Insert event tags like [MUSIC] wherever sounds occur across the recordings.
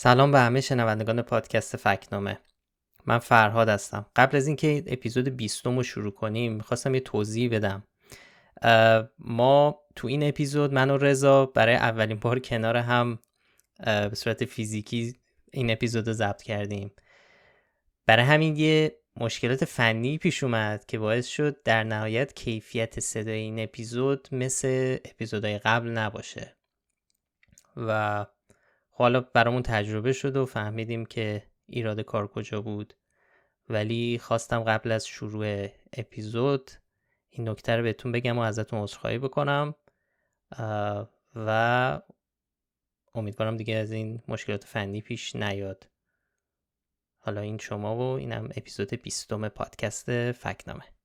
سلام به همه شنوندگان پادکست فکنامه. من فرهاد هستم. قبل از اینکه اپیزود 20 رو شروع کنیم می‌خواستم یه توضیح بدم. ما تو این اپیزود من و رضا برای اولین بار کنار هم به صورت فیزیکی این اپیزود رو ضبط کردیم. برای همین یه مشکلات فنی پیش اومد که باعث شد در نهایت کیفیت صدای این اپیزود مثل اپیزودهای قبل نباشه. و حالا برامون تجربه شد و فهمیدیم که ایراد کار کجا بود. ولی خواستم قبل از شروع اپیزود این نکته رو بهتون بگم و ازتون عذرخواهی بکنم و امیدوارم دیگه از این مشکلات فنی پیش نیاد. حالا این شما و اینم اپیزود بیستم پادکست فکنامه.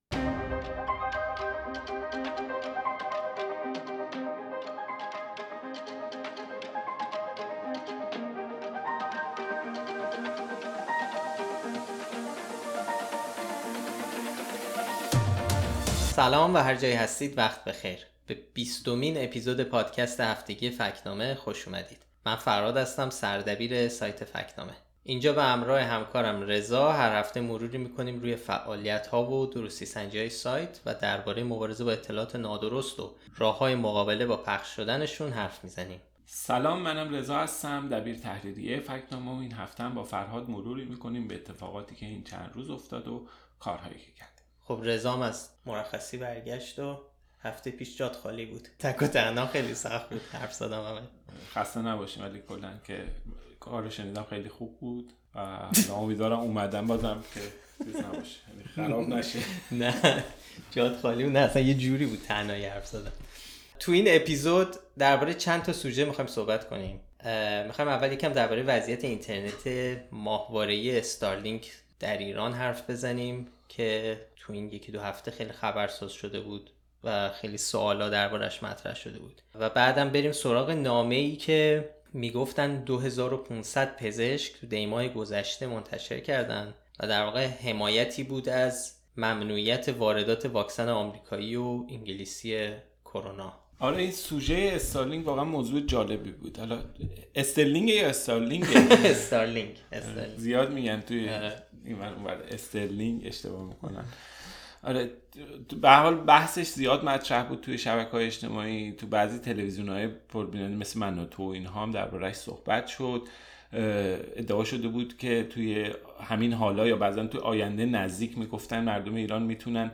سلام و هر جایی هستید وقت بخیر. به بیستمین اپیزود پادکست هفتگی فکنامه خوش اومدید. من فراد هستم سردبیر سایت فکنامه. اینجا به همراه همکارم رضا هر هفته مروری می‌کنیم روی فعالیت ها و درستی سنجی های سایت و درباره مبارزه با اطلاعات نادرست و راه های مقابله با پخش شدنشون حرف می‌زنیم. سلام منم رضا هستم دبیر تحریریه فکنامه و این هفته هم با فرهاد مروری می‌کنیم به اتفاقاتی که این چند روز افتاد و کارهایی که کرد. خب رزام از مرخصی برگشت و هفته پیش جات خالی بود. [LAUGHS] تک و تنها خیلی سخت بود حرف زدم همه. خسته نباشیم ولی کلا که کارو شنیدم خیلی خوب بود و امیدوارم اومدم بازم که چیز نباشه. یعنی خراب نشه. [LAUGHS] نه جات خالی بود. نه اصلا یه جوری بود تنهایی حرف زدم. تو این اپیزود درباره چند تا سوژه می‌خوایم صحبت کنیم. می‌خوایم اول یکم درباره وضعیت اینترنت ماهواره استارلینک در ایران حرف بزنیم. که تو این یکی دو هفته خیلی خبرساز شده بود و خیلی سوالا دربارش مطرح شده بود. و بعدم بریم سراغ نامه ای که می‌گفتن 2500 پزشک تو دیمای گذشته منتشر کردن و در واقع حمایتی بود از ممنوعیت واردات واکسن آمریکایی و انگلیسی کرونا. آره این سوژه استارلینگ واقعا موضوع جالبی بود. حالا استرلینگ یا استارلینگ؟ [LAUGHS] استارلینگ زیاد میگن توی آره. این استرلینگ اشتباه می‌کنن. آره به حال بحثش زیاد مطرح بود توی شبکه های اجتماعی تو بعضی تلویزیون های پربینانی مثل من و تو اینها هم دربارهش صحبت شد. ادعا شده بود که توی همین حالا یا بعضا توی آینده نزدیک می‌گفتن مردم ایران می‌تونن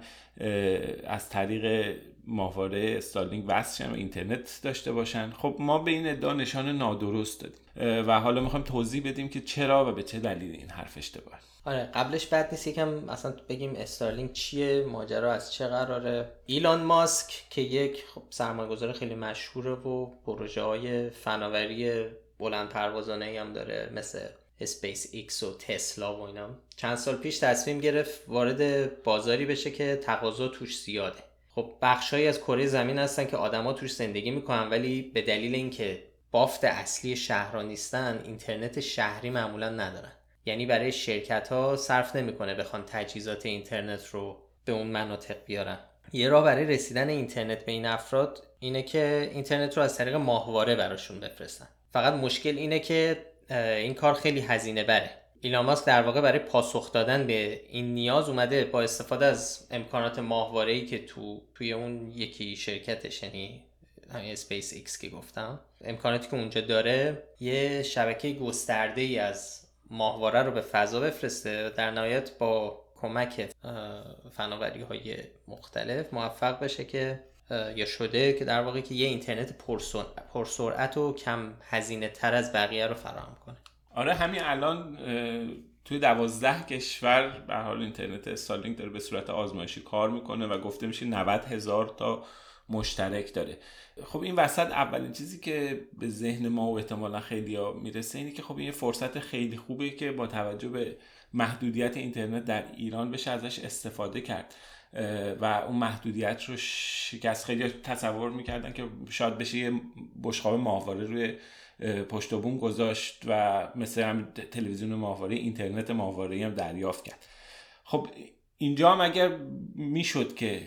از طریق ماهواره استارلینک وصل و اینترنت داشته باشن. خب ما به این ادعا نشان نادرست دادیم. و حالا می‌خوایم توضیح بدیم که چرا و به چه دلیل این حرف اشتباه آره قبلش بد نیست یکم اصلا بگیم استارلینک چیه ماجرا از چه قراره. ایلان ماسک که یک خب سرمایه‌گذار خیلی مشهوره و پروژه های فناوری بلند پروازانه هم داره مثل اسپیس ایکس و تسلا و اینا. چند سال پیش تصمیم گرفت وارد بازاری بشه که تقاضا توش زیاده. خب بخشهایی از کره زمین هستن که آدما توش زندگی می‌کنن ولی به دلیل اینکه بافت اصلی شهرها نیستن اینترنت شهری معمولا ندارن. یعنی برای شرکت ها صرف نمی‌کنه بخوان تجهیزات اینترنت رو به اون مناطق بیارن. یه راه برای رسیدن اینترنت به این افراد اینه که اینترنت رو از طریق ماهواره براشون بفرستن. فقط مشکل اینه که این کار خیلی هزینه بره ایلان ماسک در واقع برای پاسخ دادن به این نیاز اومده با استفاده از امکانات ماهواره ای که تو توی اون یکی شرکتش یعنی همین اسپیس ایکس که گفتم. امکاناتی که اونجا داره یه شبکه گسترده ای از ماهواره رو به فضا بفرسته در نهایت با کمک فناوری های مختلف موفق بشه که یا شده که در واقع که یه اینترنت پرسرعت و کم هزینه تر از بقیه رو فراهم کنه. آره همین الان توی دوازده کشور به حال اینترنت استارلینک داره به صورت آزمایشی کار می‌کنه و گفته میشه 90 هزار تا مشترک داره. خب این وسط اولین چیزی که به ذهن ما و احتمالا خیلی ها می‌رسه اینه که خب این فرصت خیلی خوبه که با توجه به محدودیت اینترنت در ایران بشه ازش استفاده کرد. و اون محدودیت رو شکست. خیلی تصور می‌کردن که شاید بشه یه بشقاب ماهواره روی پشت بوم گذاشت و مثل هم تلویزیون ماهواره اینترنت ماهواره هم دریافت کرد. خب اینجا هم اگر می‌شد که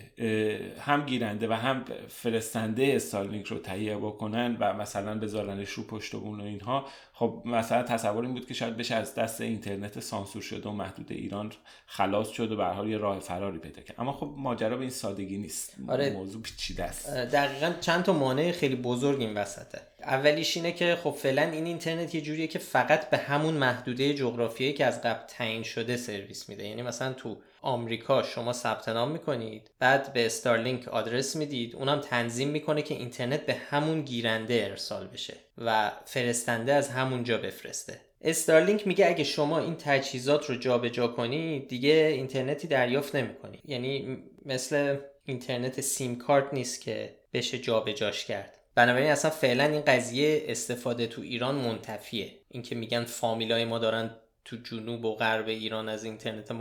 هم گیرنده و هم فرستنده استارلینک رو تهیه بکنن و مثلا بذارنش رو پشت بون و اینها خب مثلا تصور این بود که شاید بشه از دست اینترنت سانسور شده و محدود ایران خلاص شد و به حال یه راه فراری پیدا کرد. اما خب ماجرا به این سادگی نیست. آره. موضوع پیچیده است. دقیقا چند تا مانع خیلی بزرگ این وسطه. اولیش اینه که خب فعلا این اینترنت یه جوریه که فقط به همون محدوده جغرافیایی که از قبل تعیین شده سرویس میده. یعنی مثلا تو آمریکا شما ثبت نام می‌کنید. بعد به استارلینک آدرس می‌دید. اونم تنظیم می‌کنه که اینترنت به همون گیرنده ارسال بشه و فرستنده از همونجا بفرسته. استارلینک میگه اگه شما این تجهیزات رو جابجا کنید دیگه اینترنتی دریافت نمی‌کنی یعنی مثل اینترنت سیم کارت نیست که بشه جابجاش کرد. بنابراین اصلا فعلا این قضیه استفاده تو ایران منتفیه. اینکه میگن فامیلای ما دارن تو جنوب و غرب ایران از اینترنت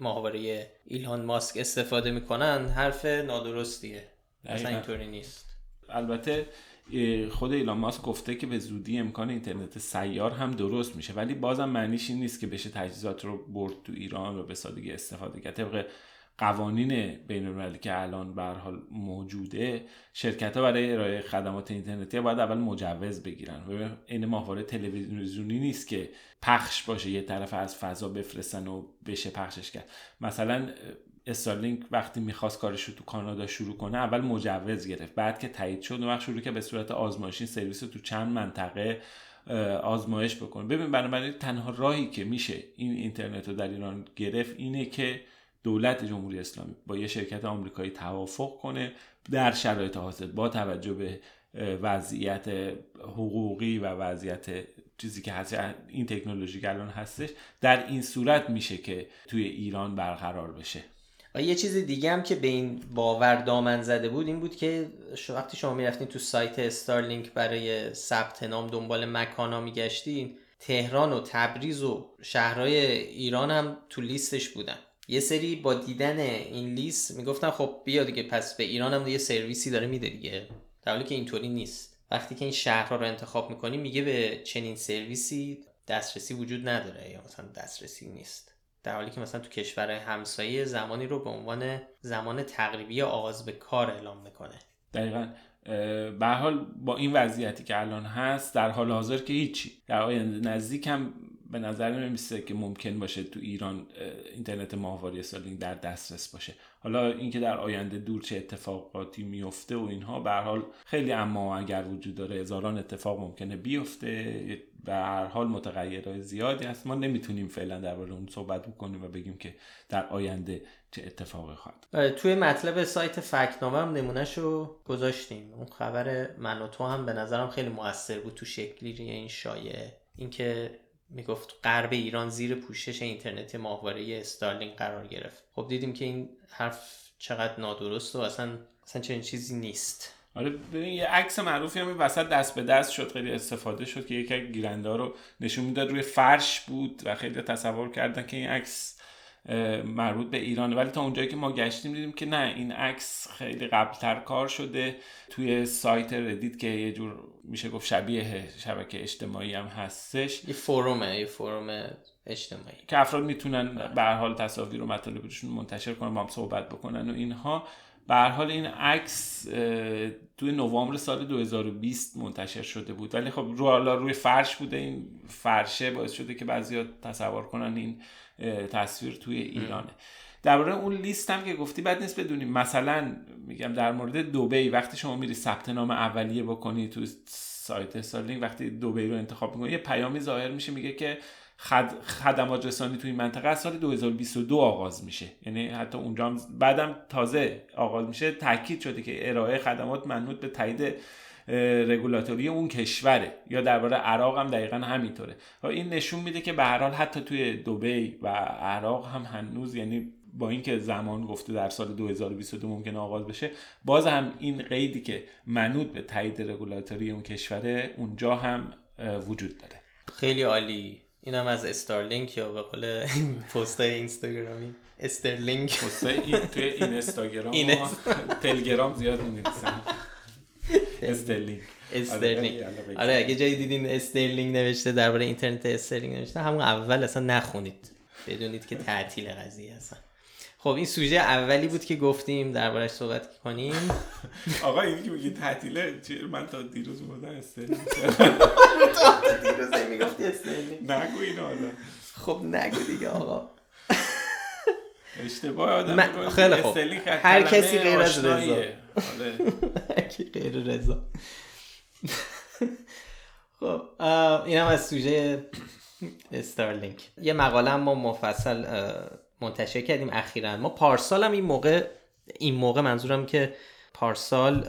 ماهواره ایلان ماسک استفاده می‌کنن حرف نادرستیه. اصلا اینطوری نیست. البته خود ایلان ماسک گفته که به زودی امکان اینترنت سیار هم درست میشه ولی بازم معنیش این نیست که بشه تجهیزات رو برد تو ایران و به سادگی استفاده کرد. طبق قوانین بین المللی که الان به حال موجوده شرکت ها برای ارائه خدمات اینترنتی باید اول مجوز بگیرن. و این ماهواره تلویزیونی نیست که پخش باشه یه طرف از فضا بفرستن و بشه پخشش کرد. مثلا استارلینک وقتی می‌خواست کارش رو تو کانادا شروع کنه اول مجوز گرفت. بعد که تایید شد وقت شروع که به صورت آزمایشی سرویس رو تو چند منطقه آزمایش بکنه. ببین بنابراین تنها راهی که میشه این اینترنت رو در ایران گرفت اینه که دولت جمهوری اسلامی با یه شرکت آمریکایی توافق کنه در شرایط حاضر با توجه به وضعیت حقوقی و وضعیت چیزی که هست این تکنولوژی که الان هستش در این صورت میشه که توی ایران برقرار بشه. و یه چیز دیگه هم که به این باور دامن زده بود این بود که وقتی شما می‌رفتین تو سایت استارلینک برای ثبت نام دنبال مکانا میگشتین تهران و تبریز و شهرهای ایران هم تو لیستش بودن. یه سری با دیدن این لیست می‌گفتن خب بیا دیگه پس به ایران هم یه سرویسی داره میده دیگه. در حالی که اینطوری نیست. وقتی که این شهرها رو انتخاب می‌کنی میگه به چنین سرویسی دسترسی وجود نداره یا مثلا دسترسی نیست. در حالی که مثلا تو کشور همسایه زمانی رو به عنوان زمان تقریبی آغاز به کار اعلام می‌کنه. دقیقا. به حال با این وضعیتی که الان هست در حال حاضر که هیچی. در آینده نزدیک هم به نظر نمیسته که ممکن باشه تو ایران اینترنت ماهواره استارلینک در دسترس باشه. حالا اینکه در آینده دور چه اتفاقاتی میفته و اینها به حال خیلی اما اگر وجود داره هزاران اتفاق ممکنه بیفته به هر حال متغیرهای زیادی هست. ما نمی‌تونیم فعلا درباره اون صحبت بکنیم و بگیم که در آینده چه اتفاقی خواهد توی مطلب سایت فکنامه هم نمونهش رو گذاشتیم. اون خبر من و تو هم به نظرم خیلی موثر بود تو شکلی این شایعه. اینکه می‌گفت غرب ایران زیر پوشش اینترنت ماهواره استارلینگ قرار گرفت. خب دیدیم که این حرف چقدر نادرست و اصلا اصلا چنین چیزی نیست. آره ببین یه عکس معروفی هم وسط دست به دست شد. خیلی استفاده شد که یکی گیرنده رو نشون می‌داد. روی فرش بود و خیلی تصور کردن که این عکس مربوط به ایران ولی تا اونجایی که ما گشتیم دیدیم که نه این عکس خیلی قبلتر کار شده. توی سایت ردیت که یه جور میشه گفت شبیه شبکه اجتماعی هم هستش. یه فرومه یه فروم اجتماعی. که افراد می‌تونن به حال تصاویر و مطالبشون منتشر کنن با هم صحبت بکنن و اینها. به حال این عکس توی نوامبر سال 2020 منتشر شده بود. ولی خب رو روی فرش بوده. این فرشه باعث شده که بعضیا تصور کنن این تصویر توی ایرانه. درباره اون لیست هم که گفتی بعد نیست بدونیم. مثلا میگم در مورد دوبی وقتی شما میری ثبت نام اولیه بکنی تو سایت سالینگ وقتی دوبی رو انتخاب می‌کنی یه پیامی ظاهر میشه میگه که خد... خدمات رسانی توی این منطقه از سال 2022 آغاز میشه. یعنی حتی اونجا هم بعدم تازه آغاز میشه. تاکید شده که ارائه خدمات منوط به تایید رگولاتوری اون کشوره. یا درباره عراق هم دقیقا همینطوره. این نشون میده که به هر حال حتی توی دوبی و عراق هم هنوز یعنی با اینکه زمان گفته در سال 2022 ممکن آغاز بشه باز هم این قیدی که منوط به تایید رگولاتوری اون کشوره اونجا هم وجود داره. خیلی عالی. اینم از استارلینک یا به قول پستای اینستاگرامی. استرلینک. این توی این اینستاگرام تلگرام زیاد می‌نویسن استرلینگ استرلینگ آره اگه جایی دیدین استرلینگ نوشته درباره اینترنت استرلینگ نوشته همون اول اصلا نخونید. بدونید که تعطیل قضیه اصلا. خب این سوژه اولی بود که گفتیم دربارش صحبت کنیم. [LAUGHS] آقا اینی که میگی تعطیله من تا دیروز بودم استرلینگ [LAUGHS] تا دیروز می‌گفتی استرلینگ نگو اینو حالا. خب نگو دیگه آقا. اشتباه آدم خیلی خوب. هر کسی غیر از رضا. [LAUGHS] کی غیر رضا. [LAUGHS] خب این هم از سوژه استارلینک. یه مقاله ما مفصل منتشر کردیم اخیرا. ما پارسال هم این موقع این موقع منظورم که پارسال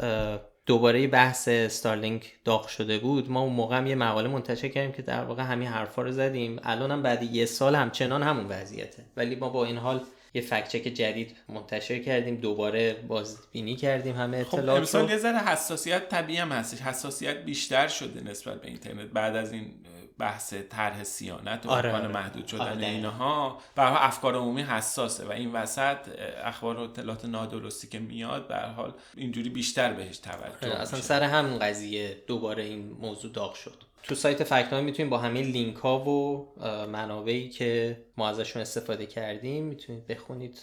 دوباره بحث استارلینک داغ شده بود. ما اون موقع هم یه مقاله منتشر کردیم که در واقع همین حرفا رو زدیم. الان هم بعد یه سال همچنان همون وضعیته. ولی ما با این حال یه فکچک جدید منتشر کردیم دوباره بازبینی کردیم همه خب، اطلاعات خب امسال یه ذره حساسیت طبیعی هم هستش. حساسیت بیشتر شده نسبت به اینترنت بعد از این بحث طرح سیانت و آره،, آره. محدود شدن آره اینها برای افکار عمومی حساسه و این وسط اخبار و اطلاعات نادرستی که میاد به حال اینجوری بیشتر بهش توجه آره اصلا سر همون قضیه دوباره این موضوع داغ شد. تو سایت فکتنامه می‌تونید با همه لینک ها و منابعی که ما ازشون استفاده کردیم می‌تونید بخونید.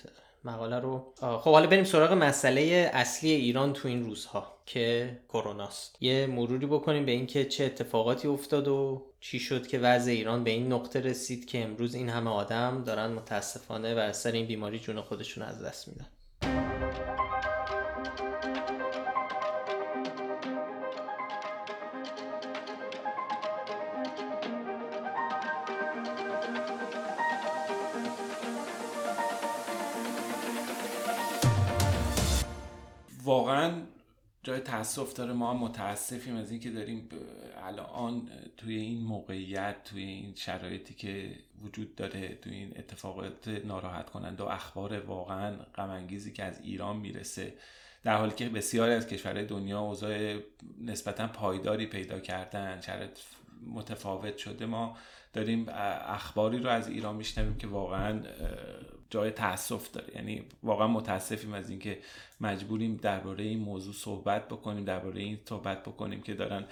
مقاله رو. خب حالا بریم سراغ مسئله اصلی ایران تو این روزها که کروناست یه مروری بکنیم به اینکه چه اتفاقاتی افتاد و چی شد که وضع ایران به این نقطه رسید که امروز این همه آدم دارن متاسفانه بر سر این بیماری جون خودشون از دست میدن. تاسف داره. ما هم متاسفیم از اینکه داریم الان توی این موقعیت توی این شرایطی که وجود داره توی این اتفاقات ناراحت کننده و اخبار واقعا غم که از ایران می‌رسه در حالی که بسیاری از کشورهای دنیا اوضاع نسبتا پایداری پیدا کردن شرایط متفاوت شده. ما داریم اخباری رو از ایران میشنویم که واقعا جای تاسف داره. یعنی واقعا متاسفیم از اینکه مجبوریم درباره این موضوع صحبت بکنیم درباره این صحبت بکنیم که دارن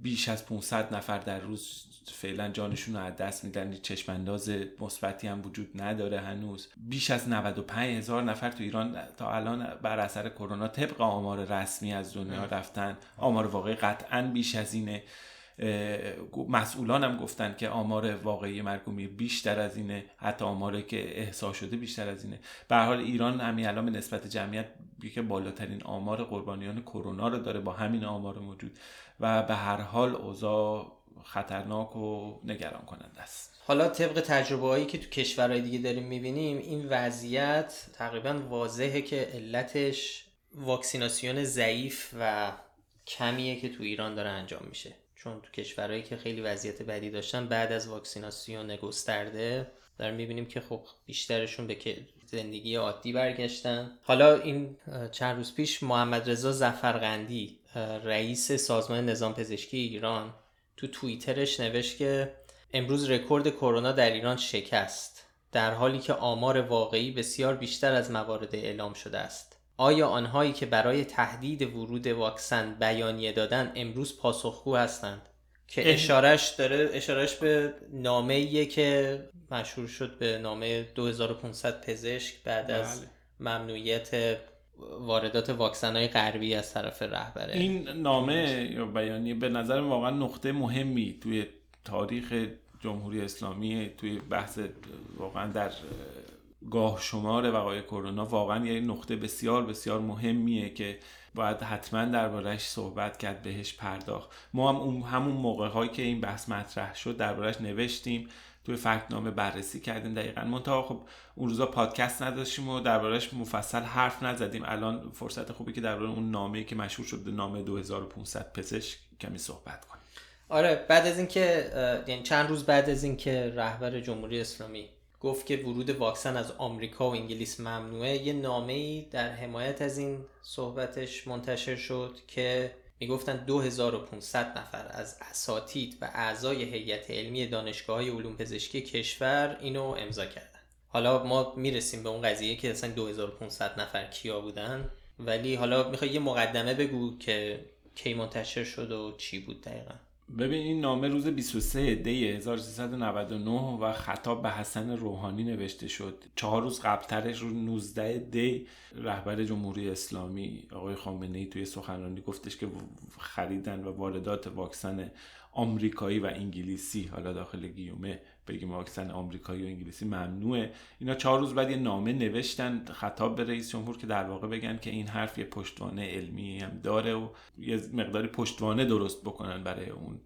بیش از 500 نفر در روز فعلا جانشون رو از دست میدن. چشم انداز مثبتی هم وجود نداره هنوز. بیش از 95 هزار نفر تو ایران تا الان بر اثر کرونا طبق آمار رسمی از دنیا رفتن. آمار واقعی قطعا بیش از اینه. مسئولان هم گفتن که آمار واقعی مرگومی بیشتر از اینه حتی آماری که احسا شده بیشتر از اینه. به حال ایران همین الان به نسبت جمعیت که بالاترین آمار قربانیان کرونا رو داره با همین آمار موجود و به هر حال اوضاع خطرناک و نگران کننده است. حالا طبق تجربه هایی که تو کشورهای دیگه داریم می‌بینیم این وضعیت تقریبا واضحه که علتش واکسیناسیون ضعیف و کمیه که تو ایران داره انجام میشه. چون تو کشورهایی که خیلی وضعیت بدی داشتن بعد از واکسیناسیون گسترده داریم می‌بینیم که خب بیشترشون به زندگی عادی برگشتن. حالا این چند روز پیش محمد رضا زفرقندی رئیس سازمان نظام پزشکی ایران تو توییترش نوشت که امروز رکورد کرونا در ایران شکست در حالی که آمار واقعی بسیار بیشتر از موارد اعلام شده است. آیا آنهایی که برای تهدید ورود واکسن بیانیه دادن امروز پاسخگو هستند که اشارش داره اشارش به نامه که مشهور شد به نامه 2500 پزشک بعد از بله. ممنوعیت واردات واکسن های غربی از طرف رهبره این نامه یا بیانیه به نظر واقعا نقطه مهمی توی تاریخ جمهوری اسلامی توی بحث واقعا در گاه شمار وقایع کرونا واقعا یه نقطه بسیار بسیار مهمیه که باید حتما دربارهش صحبت کرد بهش پرداخت. ما هم اون همون موقع هایی که این بحث مطرح شد دربارهش نوشتیم توی نامه بررسی کردیم دقیقا. منتها خب اون روزا پادکست نداشتیم و دربارهش مفصل حرف نزدیم. الان فرصت خوبی که درباره اون نامه که مشهور شد نامه 2500 پزشک کمی صحبت کنیم. آره بعد از اینکه یعنی چند روز بعد از اینکه رهبر جمهوری اسلامی گفت که ورود واکسن از آمریکا و انگلیس ممنوعه. یه نامه ای در حمایت از این صحبتش منتشر شد که می‌گفتن 2500 نفر از اساتید و اعضای هیئت علمی دانشگاه های علوم پزشکی کشور اینو امضا کردن. حالا ما می‌رسیم به اون قضیه که اصلا 2500 نفر کیا بودن ولی حالا می‌خوای یه مقدمه بگو که کی منتشر شد و چی بود دقیقا. ببین این نامه روز 23 دی 1399 و خطاب به حسن روحانی نوشته شد. چهار روز قبلترش رو 19 دی رهبر جمهوری اسلامی آقای خامنه ای توی سخنرانی گفتش که خریدن و واردات واکسن آمریکایی و انگلیسی حالا داخل گیومه بگیم واکسن آمریکایی و انگلیسی ممنوعه. اینا چهار روز بعد یه نامه نوشتن خطاب به رئیس جمهور که در واقع بگن که این حرف یه پشتوانه علمی هم داره و یه مقداری پشتوانه درست بکنن برای اون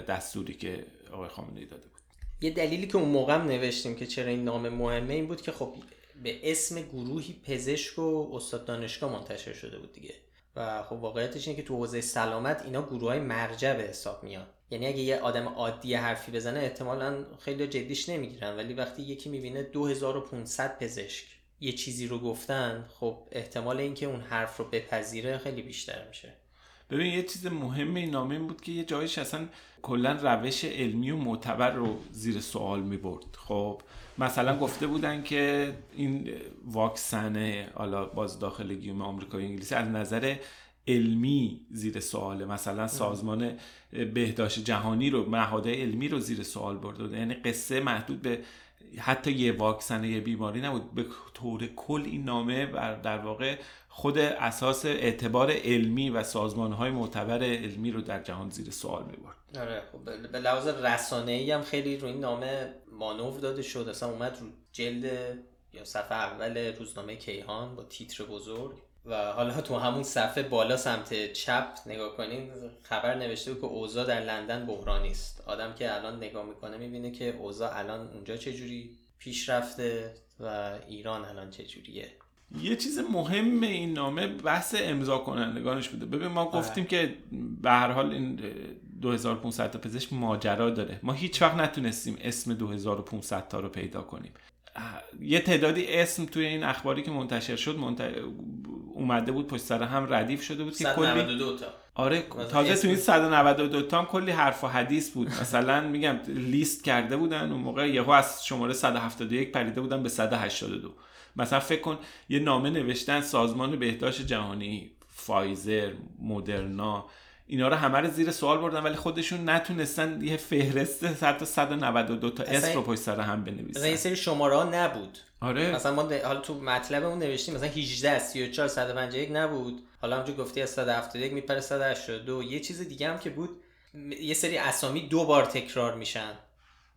دستوری که آقای خامنه ای داده بود. یه دلیلی که اون موقع هم نوشتیم که چرا این نامه مهمه این بود که خب به اسم گروهی پزشک و استاد دانشگاه منتشر شده بود دیگه. و خب واقعیتش اینه که تو حوزه سلامت اینا گروه های مرجع به حساب میاد یعنی اگه یه آدم عادی حرفی بزنه احتمالا خیلی جدیش نمی‌گیرن. ولی وقتی یکی می‌بینه 2500 پزشک یه چیزی رو گفتن خب احتمال اینکه اون حرف رو بپذیره خیلی بیشتر میشه. ببین یه چیز مهم این نامه این بود که یه جایش اصلا کلا روش علمی و معتبر رو زیر سوال می برد خب مثلا گفته بودن که این واکسن حالا باز داخل گیوم آمریکا و انگلیسی از نظر علمی زیر سواله مثلا سازمان بهداشت جهانی رو مهاده علمی رو زیر سوال برده یعنی قصه محدود به حتی یه واکسن یه بیماری نبود. به طور کل این نامه بر در واقع خود اساس اعتبار علمی و سازمان های معتبر علمی رو در جهان زیر سوال می‌برد آره خب به لحاظ رسانه ای هم خیلی رو این نامه مانور داده شد. اصلا اومد رو جلد یا صفحه اول روزنامه کیهان با تیتر بزرگ. و حالا تو همون صفحه بالا سمت چپ نگاه کنین خبر نوشته بود که اوضاع در لندن بحرانی است. آدم که الان نگاه می‌کنه می‌بینه که اوضاع الان اونجا چجوری پیش رفته و ایران الان چجوریه یه چیز مهم این نامه بحث امضا کنندگانش بوده. ببین ما گفتیم که به هر حال این 2500 تا پزشک ماجرا داره. ما هیچ وقت نتونستیم اسم 2500 تا رو پیدا کنیم. یه تعدادی اسم توی این اخباری که منتشر شد اومده بود پشت سر هم ردیف شده بود که کلی تا. آره تازه تو این 192 تا هم کلی حرف و حدیث بود. مثلا میگم لیست کرده بودن اون موقع یهو از شماره 171 پریده بودن به 182 مثلا فکر کن یه نامه نوشتن سازمان بهداشت جهانی فایزر مدرنا اینا رو همه رو زیر سوال بردن ولی خودشون نتونستن یه فهرست 192 تا اسم رو پشت سر هم بنویسن. مثلا یه سری شماره ها نبود. آره. مثلا ما حالا تو مطلبمون نوشتیم مثلا 18 34 151 نبود. حالا همونجوری گفتی از 171 میپره 182 یه چیز دیگه هم که بود یه سری اسامی دو بار تکرار میشن.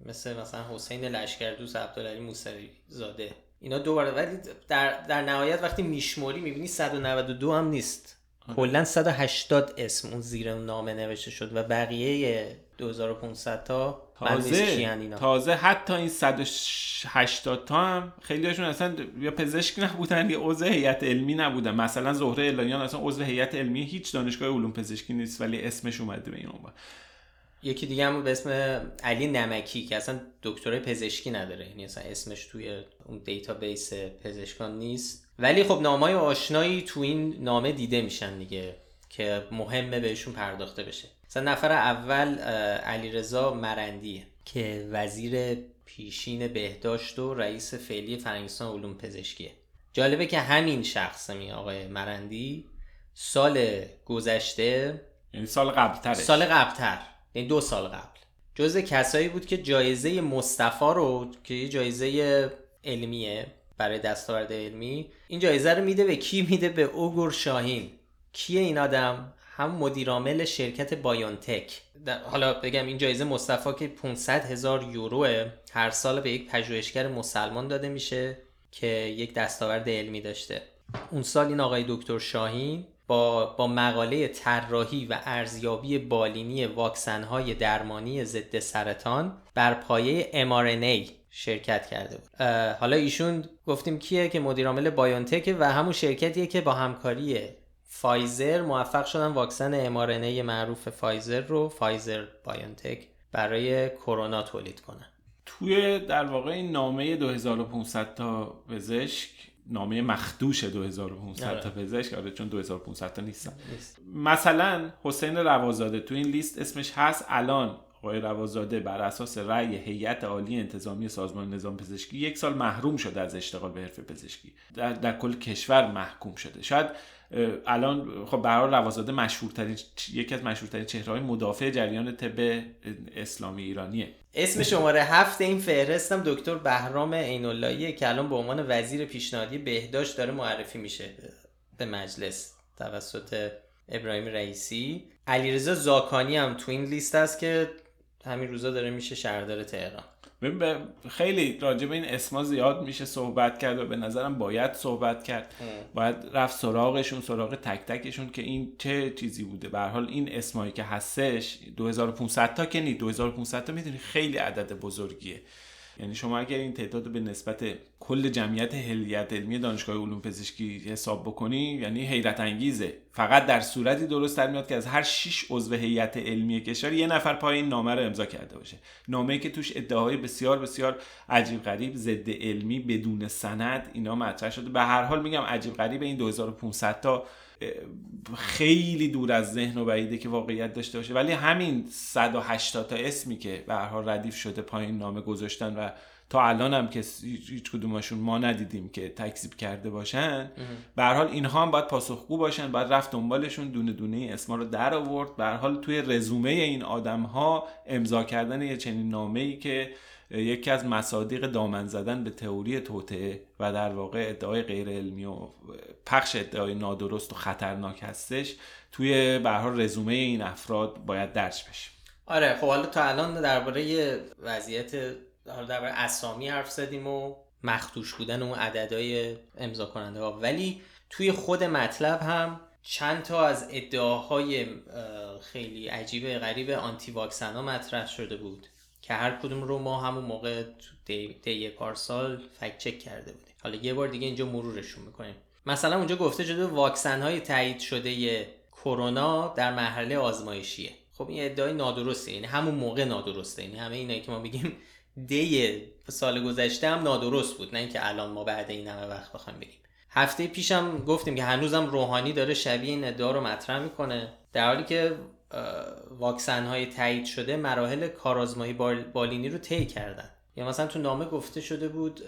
مثل مثلا حسین لشکردوست عبدالعلی موسوی زاده اینا دو بار ولی در, در نهایت وقتی میشموری می‌بینی 192 هم نیست. کلا 180 اسم اون زیر نامه نوشته شد و بقیه 2500 تا تازه تازه حتی این 180 تا هم خیلی هاشون اصلا یا پزشک نبودن یا عضو هیئت علمی نبودن. مثلا زهره الهیان اصلا عضو هیئت علمی هیچ دانشگاه علوم پزشکی نیست ولی اسمش اومده به این عنوان. یکی دیگه هم به اسم علی نمکی که اصلا دکترای پزشکی نداره. یعنی اصلا اسمش توی اون دیتابیس پزشکان نیست. ولی خب نامای آشنایی تو این نامه دیده میشن دیگه که مهمه بهشون پرداخته بشه. مثلا نفر اول علیرضا مرندیه که وزیر پیشین بهداشت و رئیس فعلی فرهنگستان علوم پزشکیه. جالبه که همین شخص می آقای مرندی سال گذشته یعنی سال قبلتر سال قبلتر. یعنی دو سال قبل. جزء کسایی بود که جایزه مصطفی رو که یه جایزه علمیه. برای دستاورد علمی. این جایزه رو میده به کی؟ میده به اوگور شاهین. کیه این آدم؟ هم مدیرعامل شرکت بایونتک. حالا بگم این جایزه مصطفی که 500 هزار یوروه. هر سال به یک پژوهشگر مسلمان داده میشه که یک دستاورد علمی داشته. اون سال این آقای دکتر شاهین با, با مقاله طراحی و ارزیابی بالینی واکسنهای درمانی ضد سرطان بر پایه mRNA شرکت کرده بود. حالا ایشون گفتیم کیه که مدیر عامل بایونتک و همون شرکتیه که با همکاری فایزر موفق شدن واکسن mRNA معروف فایزر رو فایزر بایونتک برای کرونا تولید کنن. توی در واقع این نامه 2500 تا پزشک نامه مخدوش 2500 آره. تا پزشک آره چون 2500 تا نیستن. مثلا حسین روازاده تو این لیست اسمش هست الان آقای روازاده بر اساس رأی هیئت عالی انتظامی سازمان نظام پزشکی یک سال محروم شده از اشتغال به حرفه پزشکی. در, در کل کشور محکوم شده. شاید الان خب برای روازاده مشهورترین یکی از مشهورترین چهره های مدافع جریان طب اسلامی ایرانیه. اسم شماره هفت این فهرستم دکتر بهرام عیناللهیه که الان به عنوان وزیر پیشنهادی بهداشت داره معرفی میشه به مجلس توسط ابراهیم رئیسی. علیرضا زاکانی هم تو این لیست است که همین روزا داره میشه شهردار تهران. به خیلی راجع به این اسما زیاد میشه صحبت کرد و به نظرم باید صحبت کرد. باید رفت سراغشون سراغ تک تکشون که این چه چیزی بوده. به حال این اسمایی که هستش 2500 تا که نی 2500 تا می‌دونی خیلی عدد بزرگیه. یعنی شما اگر این تعداد به نسبت کل جمعیت هلیت علمی دانشگاه علوم پزشکی حساب بکنی یعنی حیرت انگیزه. فقط در صورتی درست در میاد که از هر 6 عضو هیئت علمی کشور یه نفر پای این نامه رو امضا کرده باشه. نامه‌ای که توش ادعاهای بسیار بسیار عجیب غریب ضد علمی بدون سند اینا مطرح شده. به هر حال میگم عجیب غریب این 2500 تا خیلی دور از ذهن و بعیده که واقعیت داشته باشه. ولی همین 180 تا اسمی که به هر ردیف شده پایین نامه گذاشتن و تا الان هم که هیچ کدومشون ما ندیدیم که تکذیب کرده باشن به حال اینها هم باید پاسخگو باشن باید رفت دنبالشون دونه دونه اسما رو در آورد. به حال توی رزومه این آدم ها امضا کردن یه چنین نامه ای که یکی از مصادیق دامن زدن به تئوری توطعه و در واقع ادعای غیر علمی و پخش ادعای نادرست و خطرناک هستش توی به رزومه این افراد باید درج بشه. آره خب حالا تا الان درباره وضعیت حالا درباره اسامی حرف زدیم و مختوش بودن اون عددهای امضا کننده ها. ولی توی خود مطلب هم چند تا از ادعاهای خیلی عجیب غریب آنتی واکسن ها مطرح شده بود. که هر کدوم رو ما همون موقع دی, پارسال فکت چک کرده بودیم. حالا یه بار دیگه اینجا مرورشون می‌کنیم. مثلا اونجا گفته شده واکسن های تایید شده کرونا در مرحله آزمایشیه. خب این ادعای نادرسته. یعنی همون موقع نادرسته. یعنی همه اینایی که ما میگیم دی سال گذشته هم نادرست بود. نه اینکه الان ما بعد این همه وقت بخوایم بگیم هفته پیشم گفتیم که هنوزم روحانی داره شبیه این ادعا رو مطرح می‌کنه. در حالی که واکسن های تایید شده مراحل کارآزمایی بالینی رو طی کردن. یا مثلا تو نامه گفته شده بود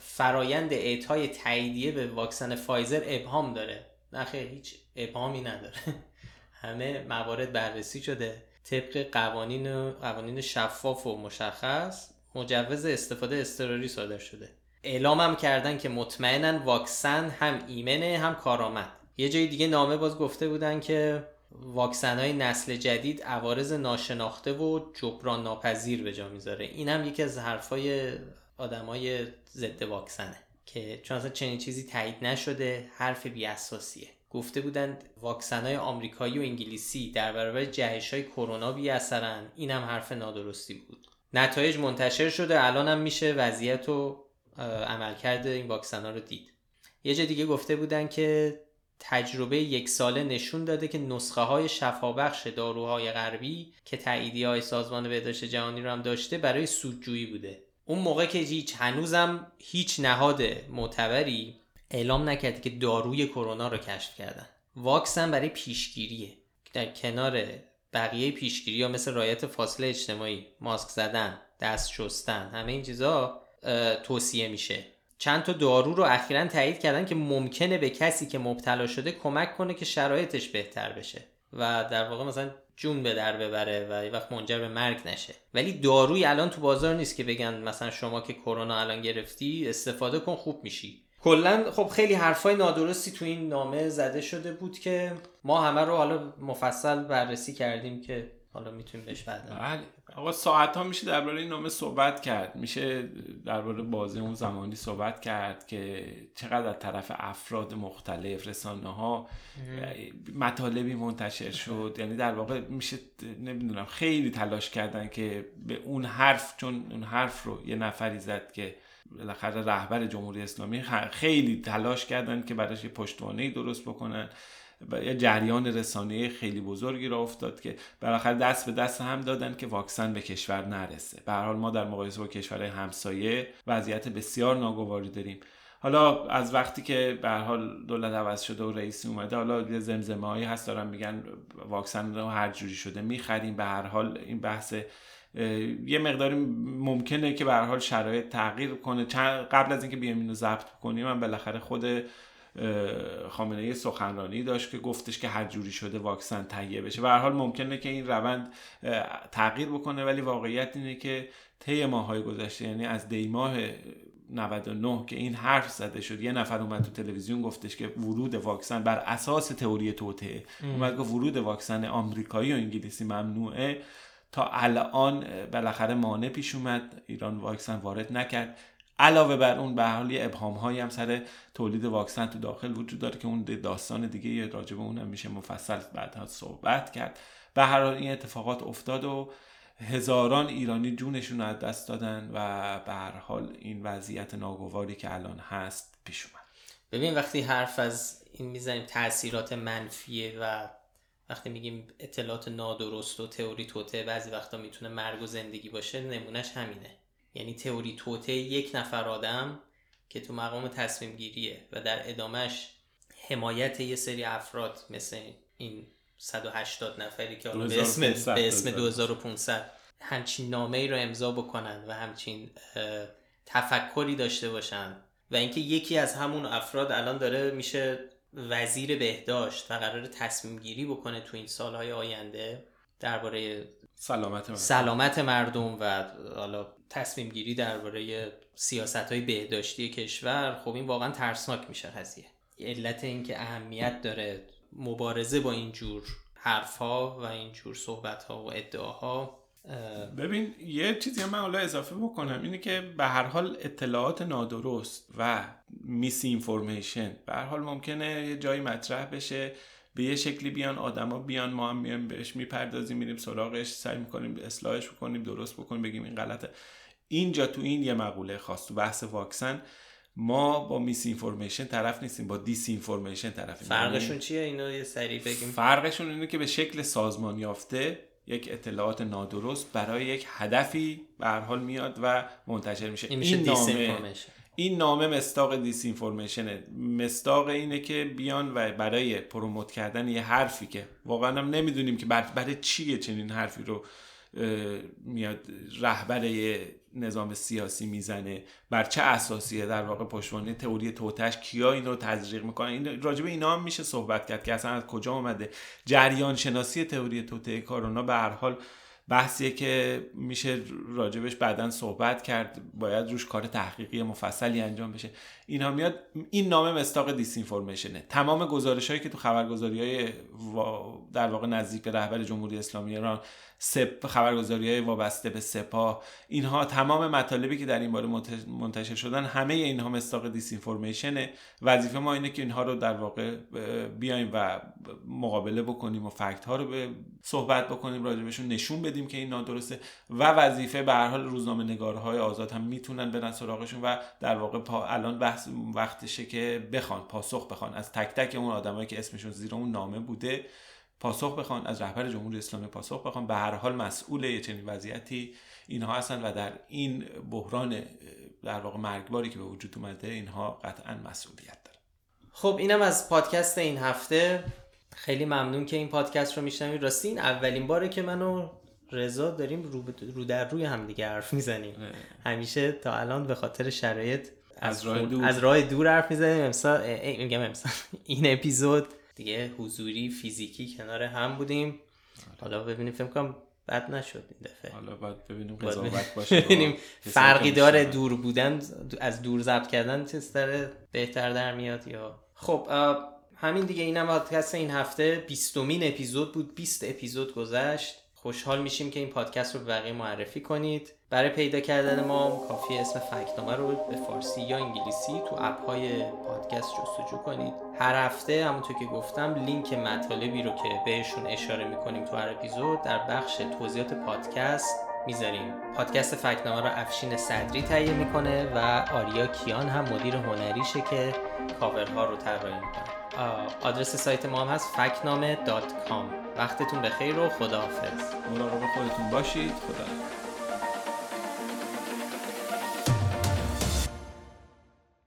فرایند اعطای تاییدیه به واکسن فایزر ابهام داره. نه خیر هیچ ابهامی نداره. [LAUGHS] همه موارد بررسی شده. طبق قوانین قوانین شفاف و مشخص مجوز استفاده اضطراری صادر شده. اعلام هم کردن که مطمئنا واکسن هم ایمنه هم کارآمد. یه جای دیگه نامه باز گفته بودن که واکسن های نسل جدید عوارض ناشناخته و جبران ناپذیر به جا می‌ذاره. این هم یکی از حرفای آدمای ضد واکسنه که چون اصلا چنین چیزی تایید نشده حرف بی اساسیه گفته بودند واکسن های آمریکایی و انگلیسی در برابر جهش های کرونا بی اثرن این هم حرف نادرستی بود. نتایج منتشر شده الان هم میشه وضعیت و عملکرد این واکسن ها رو دید. یه جا دیگه گفته بودن که تجربه یک ساله نشون داده که نسخه های شفابخش داروهای غربی که تعییدی های سازمان بهداشت جهانی رو هم داشته برای سودجویی بوده. اون موقع که هیچ هنوزم هیچ نهاد معتبری اعلام نکرده که داروی کرونا رو کشف کردن. واکسن برای پیشگیریه. در کنار بقیه پیشگیری ها مثل رایت فاصله اجتماعی ماسک زدن دست شستن همه این چیزا توصیه میشه. چند تا دارو رو اخیرا تایید کردن که ممکنه به کسی که مبتلا شده کمک کنه که شرایطش بهتر بشه و در واقع مثلا جون به در ببره و یه وقت منجر به مرگ نشه. ولی داروی الان تو بازار نیست که بگن مثلا شما که کرونا الان گرفتی استفاده کن خوب میشی. کلا خب خیلی حرفای نادرستی تو این نامه زده شده بود که ما همه رو حالا مفصل بررسی کردیم که حالا می‌تونیم بهش بعد بله آقا ساعت ها میشه درباره این نامه صحبت کرد. میشه درباره بازی اون زمانی صحبت کرد که چقدر از طرف افراد مختلف رسانه ها مطالبی منتشر شد. یعنی در واقع میشه نمی‌دونم خیلی تلاش کردن که به اون حرف چون اون حرف رو یه نفری زد که بالاخره رهبر جمهوری اسلامی خیلی تلاش کردن که براش یه پشتوانه درست بکنن. یه جریان رسانه خیلی بزرگی را افتاد که بالاخره دست به دست هم دادن که واکسن به کشور نرسه. به حال ما در مقایسه با کشورهای همسایه وضعیت بسیار ناگواری داریم. حالا از وقتی که به حال دولت عوض شده و رئیسی اومده حالا یه زمزمه هایی هست دارن میگن واکسن رو هر جوری شده می‌خریم. به هر حال این بحث یه مقداری ممکنه که به هر حال شرایط تغییر کنه. قبل از اینکه بیام اینو ضبط کنیم من بالاخره خود خامنه ای سخنرانی داشت که گفتش که هر جوری شده واکسن تهیه بشه. به هر حال ممکنه که این روند تغییر بکنه ولی واقعیت اینه که طی ماهای گذشته یعنی از دی ماه 99 که این حرف زده شد یه نفر اومد تو تلویزیون گفتش که ورود واکسن بر اساس تئوری توته اومد گفت ورود واکسن آمریکایی و انگلیسی ممنوعه. تا الان بالاخره مانع پیش اومد. ایران واکسن وارد نکرد. علاوه بر اون به حال یه ابهام هایی هم سر تولید واکسن تو داخل وجود داره که اون داستان دیگه راجع به اونم میشه مفصل بعدها صحبت کرد. به هر حال این اتفاقات افتاد و هزاران ایرانی جونشون از دست دادن و به هر حال این وضعیت ناگواری که الان هست پیش اومد. ببین وقتی حرف از این می‌زنیم تاثیرات منفیه و وقتی میگیم اطلاعات نادرست و تئوری توته بعضی وقتا می‌تونه مرگ و زندگی باشه نمونهش همینه. یعنی تئوری توته یک نفر آدم که تو مقام تصمیم گیریه و در ادامهش حمایت یه سری افراد مثل این 180 نفری که به اسم به اسم 2500 همچین نامه ای رو امضا بکنن و همچین تفکری داشته باشن و اینکه یکی از همون افراد الان داره میشه وزیر بهداشت و قرار تصمیم گیری بکنه تو این سالهای آینده درباره سلامت مردم. سلامت مردم و حالا تصمیم گیری درباره سیاست های بهداشتی کشور خب این واقعا ترسناک میشه قضیه. علت اینکه اهمیت داره مبارزه با این جور حرف ها و این جور صحبت ها و ادعاها. ببین یه چیزی من حالا اضافه بکنم اینه که به هر حال اطلاعات نادرست و misinformation به هر حال ممکنه یه جایی مطرح بشه. به یه شکلی بیان آدما بیان ما هم میایم بهش می‌پردازیم میریم سراغش سعی می‌کنیم اصلاحش بکنیم درست بکنیم بگیم این غلطه. اینجا تو این یه مقوله خاص تو بحث واکسن ما با misinformation طرف نیستیم با disinformation طرفیم فرقشون چیه؟ اینو یه سریع بگیم. فرقشون اینه که به شکل سازمان یافته یک اطلاعات نادرست برای یک هدفی به حال میاد و منتشر میشه. این, این نامه این نامه مستاق دیس اینفورمیشنه مستاق اینه که بیان و برای پروموت کردن یه حرفی که واقعا هم نمی‌دونیم که برای چیه چنین حرفی رو میاد رهبر نظام سیاسی می‌زنه. بر چه اساسیه در واقع پشتوانه تئوری توتش؟ کیا این رو تزریق می‌کنن؟ این راجبه اینا هم میشه صحبت کرد که اصلا از کجا اومده؟ جریان شناسی تئوری توته کارونا به هر حال بحثیه که میشه راجبش بعدا صحبت کرد. باید روش کار تحقیقی مفصلی انجام بشه. اینها میاد این نامه مستاق دیس اینفورمیشنه تمام گزارش هایی که تو خبرگزاری های در واقع نزدیک به رهبر جمهوری اسلامی ایران سپ خبرگزاری های وابسته به سپاه اینها تمام مطالبی که در این باره منتشر شدن همه اینها مستاق دیس اینفورمیشنه وظیفه ما اینه که اینها رو در واقع بیایم و مقابله بکنیم و فکت ها رو به صحبت بکنیم راجبشون نشون بدیم که این نادرسته. و وظیفه به هر حال روزنامه نگارهای آزاد هم می‌تونن برن سراغشون و در واقع پا الان بحث وقتشه که بخوان پاسخ بخوان. از تک تک اون آدمایی که اسمشون زیر اون نامه بوده پاسخ بخوان از رهبر جمهوری اسلامی پاسخ بخوان. به هر حال مسئول یه چنین وضعیتی اینها هستن و در این بحران در واقع مرگباری که به وجود اومده اینها قطعا مسئولیت دارن. خب اینم از پادکست این هفته. خیلی ممنون که این پادکست رو میشنوید. راستی این اولین باره که منو رضا داریم رو, رو در روی هم دیگه حرف می‌زنیم. همیشه تا الان به خاطر شرایط از, راه دور. از راه دور حرف می‌زنیم. امسال میگم امسال. [LAUGHS] این اپیزود دیگه حضوری فیزیکی کنار هم بودیم. حالا ببینیم فکر کنم بد نشد این دفعه. حالا باید ببینیم قضاوت باشه. ببینیم فرقی داره دور بودن از دور ضبط کردن چه بهتر در میاد یا خب همین دیگه اینم پادکست این هفته بیستمین اپیزود بود 20 اپیزود گذشت. خوشحال میشیم که این پادکست رو بقیه معرفی کنید. برای پیدا کردن ما کافی اسم فکتنامه رو به فارسی یا انگلیسی تو اپ های پادکست جستجو کنید. هر هفته همونطور که گفتم لینک مطالبی رو که بهشون اشاره می‌کنیم تو هر اپیزود در بخش توضیحات پادکست می‌ذاریم. پادکست فکنامه رو افشین صدری تهیه می‌کنه و آریا کیان هم مدیر هنریشه که کاورها رو طراحی می‌کنه. آدرس سایت ما هم هست فکنامه وقتتون بخیر و خداحافظ. مراقب خودتون باشید. خدا